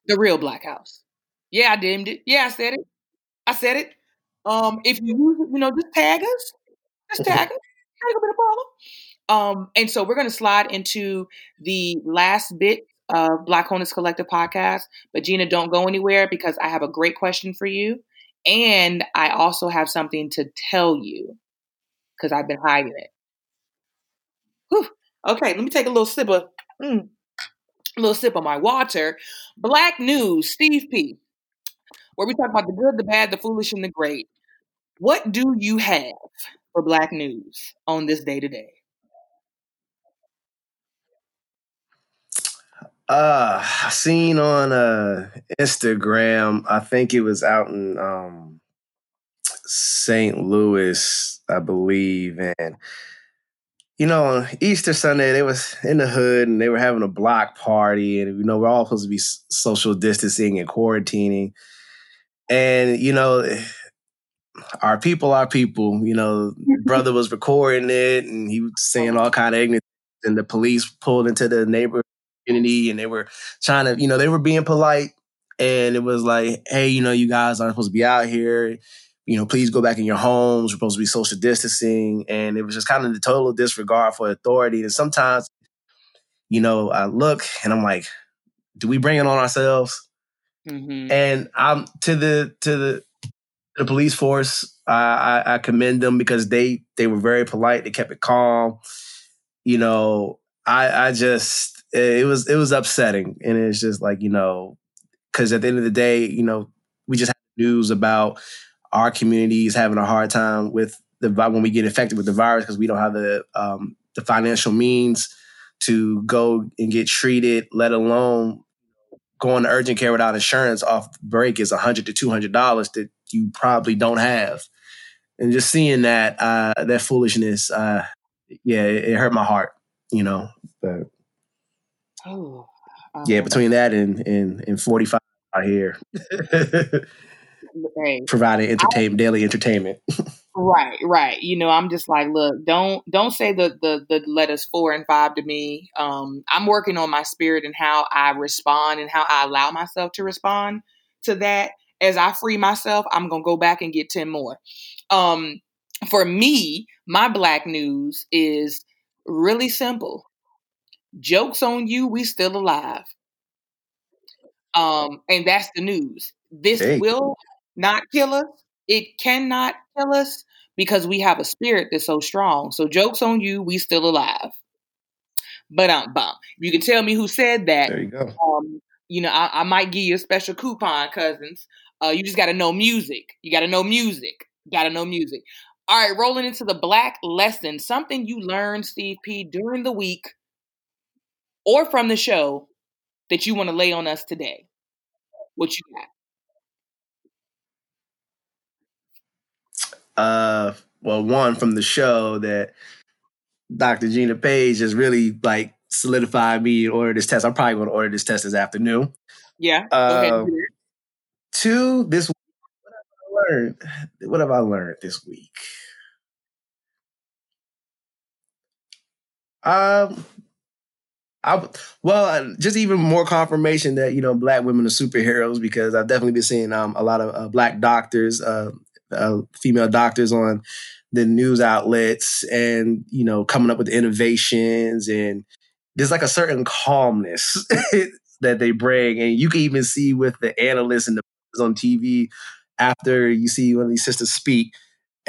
The real black house. Yeah i dimmed it. Yeah i said it. I said it. Um if you use it, you know just tag us. Just tag us. Ain't gonna be a problem um and so we're gonna slide into the last bit of Black Wholeness Collective podcast. But Gina, don't go anywhere because I have a great question for you. And I also have something to tell you because I've been hiding it. Whew. Okay, let me take a little sip of mm, a little sip of my water. Black news, Steve P. Where we talk about the good, the bad, the foolish, and the great. What do you have for black news on this day today? Uh, I seen on uh Instagram. I think it was out in um St. Louis, I believe, and you know, Easter Sunday, they was in the hood and they were having a block party, and you know, we're all supposed to be social distancing and quarantining, and you know, our people are people. You know, brother was recording it, and he was saying all kind of ignorant, and the police pulled into the neighborhood community, and they were trying to, you know, they were being polite, and it was like, hey, you know, you guys aren't supposed to be out here you know, please go back in your homes. We're supposed to be social distancing. And it was just kind of the total disregard for authority. And sometimes, you know, I look and I'm like, do we bring it on ourselves? Mm-hmm. And I'm to the to the the police force. I, I, I commend them because they they were very polite. They kept it calm. You know, I I just it was it was upsetting, and it's just like you know, because at the end of the day, you know, we just had news about our communities having a hard time with the when we get infected with the virus because we don't have the um, the financial means to go and get treated, let alone going to urgent care without insurance off break is hundred to two hundred dollars that you probably don't have. And just seeing that uh, that foolishness, uh, yeah, it, it, hurt my heart, you know. But oh, um, yeah, between that and and and forty five out here. hey, providing entertainment, daily entertainment. right, right. You know, I'm just like, look, don't don't say the the the letters four and five to me. Um, I'm working on my spirit and how I respond and how I allow myself to respond to that. As I free myself, I'm gonna go back and get ten more. Um, for me, my black news is really simple. Jokes on you, we still alive. Um, and that's the news. This will not kill us. It cannot kill us because we have a spirit that's so strong. So jokes on you, we still alive. But um, bum. You can tell me who said that. There you go. Um, you know, I, I might give you a special coupon, cousins. Uh, you just got to know music. You got to know music. Got to know music. All right, rolling into the black lesson. Something you learned, Steve P, during the week or from the show that you want to lay on us today. What you got? uh, well, one from the show that Dr. Gina Paige has really like solidified me to order this test. I'm probably going to order this test this afternoon. Yeah. Uh, two, this week, what have I learned? What have I learned this week? Um, I well, just even more confirmation that you know black women are superheroes because I've definitely been seeing um, a lot of uh, black doctors, uh, uh, female doctors on the news outlets and you know coming up with innovations and there's like a certain calmness that they bring. And you can even see with the analysts and the on TV after you see one of these sisters speak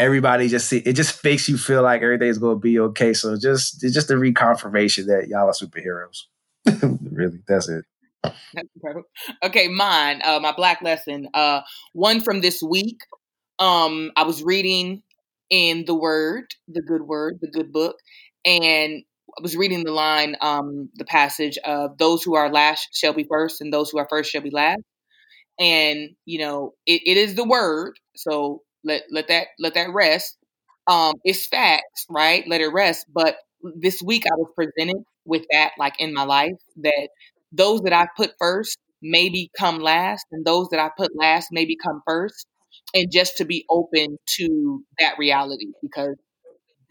everybody just see it just makes you feel like everything's going to be okay so just it's just a reconfirmation that y'all are superheroes really that's it okay mine uh, my black lesson uh, one from this week um, I was reading in the Word, the Good Word, the Good Book, and I was reading the line, um, the passage of "Those who are last shall be first, and those who are first shall be last." And you know, it, it is the Word, so let let that let that rest. Um, it's facts, right? Let it rest. But this week, I was presented with that, like in my life, that those that I put first maybe come last, and those that I put last maybe come first and just to be open to that reality because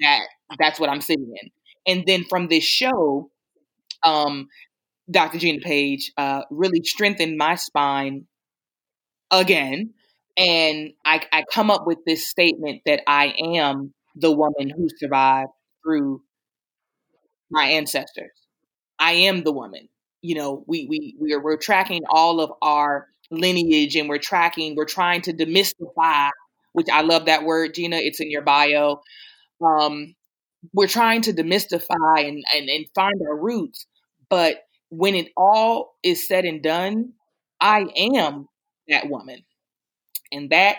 that that's what I'm sitting in. And then from this show, um, Dr. Gina Paige uh, really strengthened my spine again. And I, I come up with this statement that I am the woman who survived through my ancestors. I am the woman. You know, we we we are we're tracking all of our lineage and we're tracking, we're trying to demystify, which I love that word, Gina. It's in your bio. Um, we're trying to demystify and, and, and find our roots. But when it all is said and done, I am that woman. And that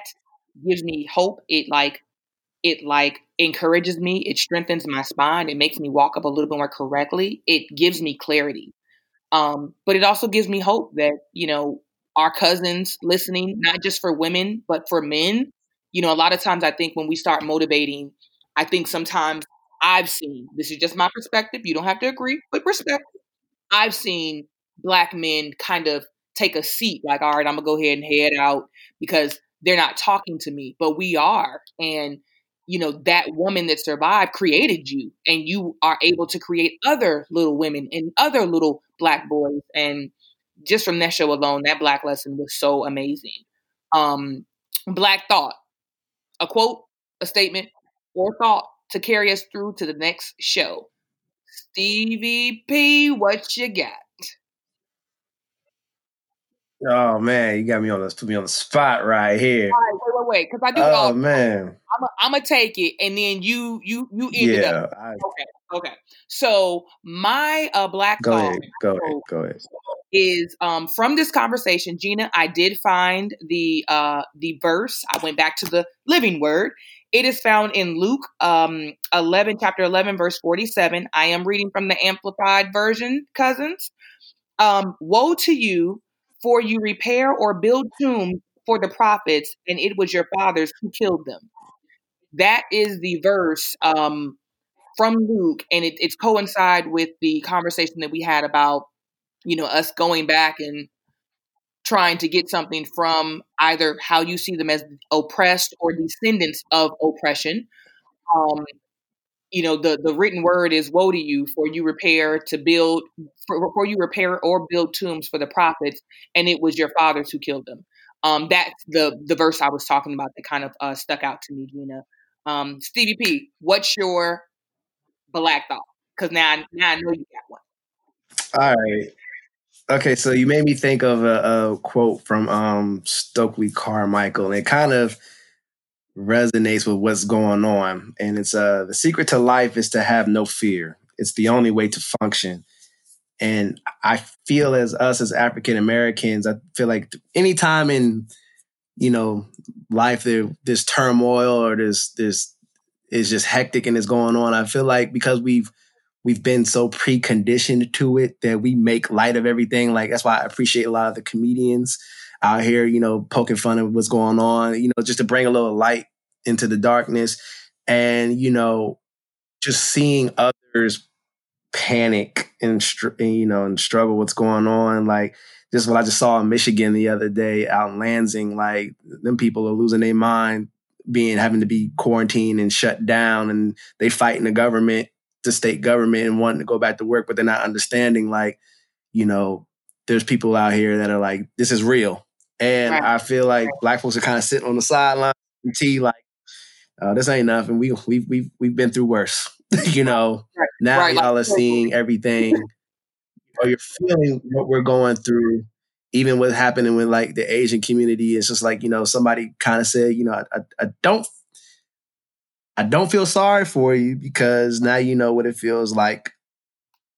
gives me hope. It like it like encourages me, it strengthens my spine, it makes me walk up a little bit more correctly. It gives me clarity. Um, but it also gives me hope that, you know, our cousins listening, not just for women, but for men. You know, a lot of times I think when we start motivating, I think sometimes I've seen, this is just my perspective. You don't have to agree, but perspective. I've seen black men kind of take a seat, like, all right, I'm gonna go ahead and head out because they're not talking to me, but we are. And, you know, that woman that survived created you, and you are able to create other little women and other little black boys. And just from that show alone, that black lesson was so amazing. Um, black thought, a quote, a statement, or thought to carry us through to the next show. Stevie P, what you got? Oh man, you got me on the put me on the spot right here. All right, wait, wait, wait, because I do. Oh all, man, I'm gonna take it, and then you you you end yeah, it up. I, okay, okay. So my uh black go ahead, go ahead, go ahead. Is um from this conversation, Gina. I did find the uh the verse. I went back to the Living Word. It is found in Luke um 11, chapter 11, verse 47. I am reading from the Amplified Version, cousins. Um, woe to you for you repair or build tombs for the prophets, and it was your fathers who killed them. That is the verse um, from Luke, and it, it's coincide with the conversation that we had about, you know, us going back and trying to get something from either how you see them as oppressed or descendants of oppression. Um, you know the the written word is woe to you for you repair to build for, for you repair or build tombs for the prophets and it was your fathers who killed them. Um that's the the verse i was talking about that kind of uh, stuck out to me gina. Um stevie p what's your black thought? Because now now i know you got one. All right okay so you made me think of a, a quote from um stokely carmichael and it kind of resonates with what's going on. And it's uh the secret to life is to have no fear. It's the only way to function. And I feel as us as African Americans, I feel like anytime in you know life there this turmoil or this this is just hectic and is going on. I feel like because we've we've been so preconditioned to it that we make light of everything. Like that's why I appreciate a lot of the comedians out here, you know, poking fun of what's going on, you know, just to bring a little light into the darkness and, you know, just seeing others panic and, and, you know, and struggle with what's going on. Like, just what I just saw in Michigan the other day out in Lansing, like, them people are losing their mind being having to be quarantined and shut down and they fighting the government the state government and wanting to go back to work but they're not understanding like you know there's people out here that are like this is real and right. I feel like black folks are kind of sitting on the sideline and T like, uh, this ain't nothing. We we we we've been through worse. you know. Right. Now right. y'all are seeing everything. or you're feeling what we're going through. Even what's happening with like the Asian community, it's just like you know somebody kind of said, you know, I, I, I don't I don't feel sorry for you because now you know what it feels like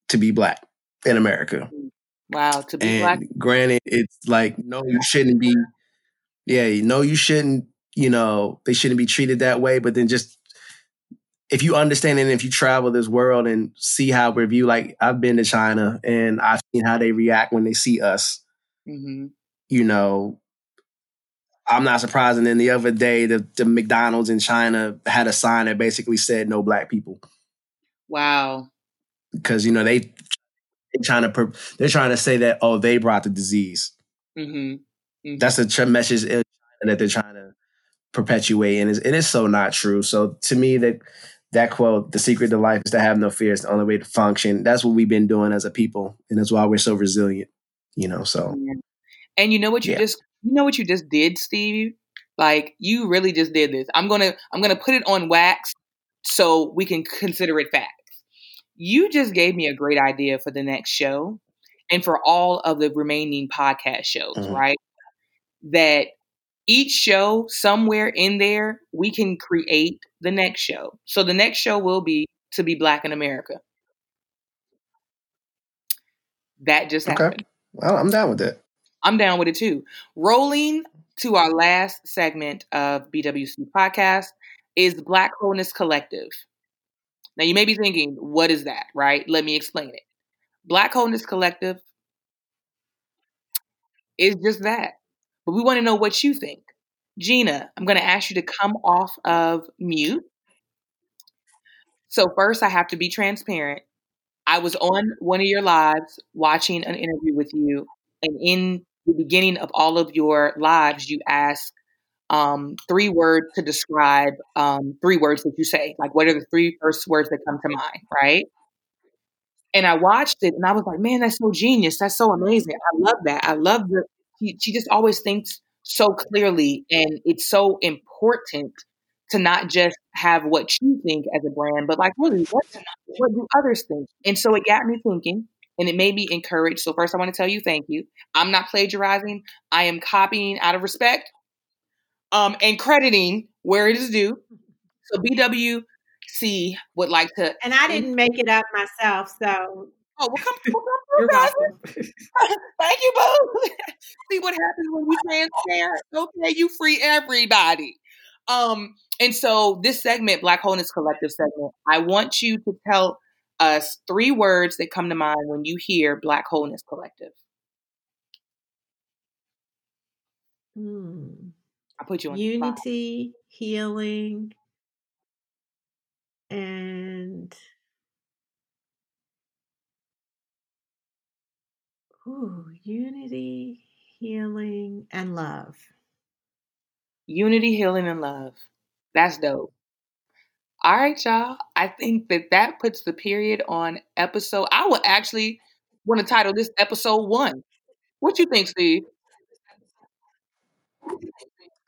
to be black in America. Wow, to be and black. Granted, it's like no, you shouldn't be. Yeah, you know you shouldn't. You know they shouldn't be treated that way. But then just if you understand and if you travel this world and see how we're viewed, like I've been to China and I've seen how they react when they see us. Mm-hmm. You know, I'm not surprised. And then the other day, the, the McDonald's in China had a sign that basically said "No black people." Wow. Because you know they trying to they're trying to say that oh they brought the disease. Mm-hmm. Mm-hmm. That's a message that they're trying to perpetuate, and it is so not true. So to me, that that quote, "The secret to life is to have no fear. It's the only way to function." That's what we've been doing as a people, and that's why we're so resilient. You know, so. And you know what you yeah. just you know what you just did, Steve? Like you really just did this. I'm gonna I'm gonna put it on wax so we can consider it fact you just gave me a great idea for the next show and for all of the remaining podcast shows, mm-hmm. right? That each show, somewhere in there, we can create the next show. So the next show will be to be Black in America. That just okay. happened. Well, I'm down with it. I'm down with it too. Rolling to our last segment of BWC podcast is Black Wholeness Collective. Now, you may be thinking, what is that, right? Let me explain it. Black Wholeness Collective is just that. But we want to know what you think. Gina, I'm going to ask you to come off of mute. So first, I have to be transparent. I was on one of your lives watching an interview with you, and in the beginning of all of your lives, you ask um, three words to describe um, three words that you say. Like, what are the three first words that come to mind, right? And I watched it, and I was like, man, that's so genius. That's so amazing. I love that. I love that. She, she just always thinks so clearly, and it's so important to not just have what you think as a brand, but like really, what what do others think? And so it got me thinking and it made me encouraged. So first I want to tell you thank you. I'm not plagiarizing. I am copying out of respect um, and crediting where it is due. So BWC would like to And I didn't make it up myself, so Oh, well, come, come, You're welcome. Thank you, Boo. See what happens when you transparent. Okay, you free everybody. Um, and so this segment, Black Wholeness Collective segment, I want you to tell us three words that come to mind when you hear Black Wholeness Collective. Hmm. I put you on unity, healing, and ooh, unity, healing, and love. Unity, healing, and love. That's dope. All right, y'all. I think that that puts the period on episode. I will actually want to title this episode one. What you think, Steve?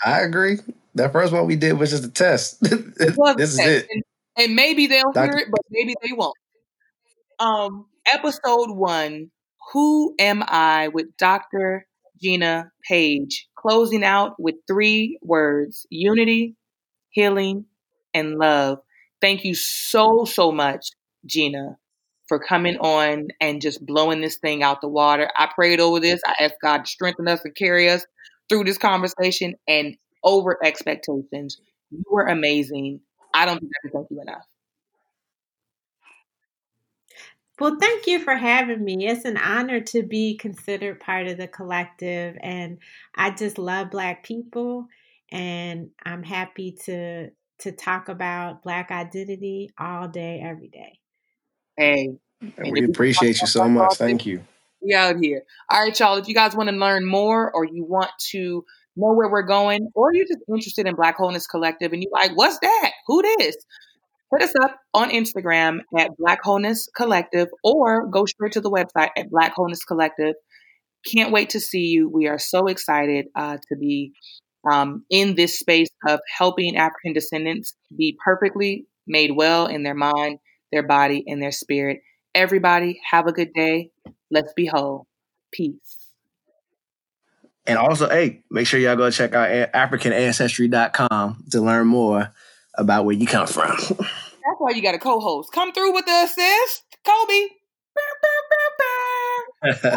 I agree. That first one we did was just a test. this is it. And, and maybe they'll Dr. hear it, but maybe they won't. Um, episode one. Who am I with Dr. Gina Paige? Closing out with three words: unity, healing, and love. Thank you so, so much, Gina, for coming on and just blowing this thing out the water. I prayed over this. I asked God to strengthen us and carry us through this conversation and over expectations. You were amazing. I don't think I can thank you enough. Well, thank you for having me. It's an honor to be considered part of the collective. And I just love Black people. And I'm happy to to talk about Black identity all day, every day. Hey, we appreciate you so much. Thank you. We out here. All right, y'all. If you guys want to learn more or you want to know where we're going, or you're just interested in Black Wholeness Collective and you're like, what's that? Who this? Hit us up on Instagram at Black Wholeness Collective or go straight to the website at Black Wholeness Collective. Can't wait to see you. We are so excited uh, to be um, in this space of helping African descendants be perfectly made well in their mind, their body, and their spirit. Everybody, have a good day. Let's be whole. Peace. And also, hey, make sure y'all go check out AfricanAncestry.com to learn more about where you come from. That's why you got a co-host. Come through with the assist, Kobe.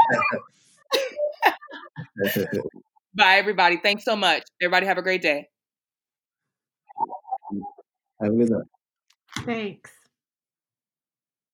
Bye, everybody. Thanks so much. Everybody have a great day. Have a good night. Thanks.